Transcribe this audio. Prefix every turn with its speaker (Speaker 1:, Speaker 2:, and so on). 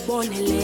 Speaker 1: nilibonele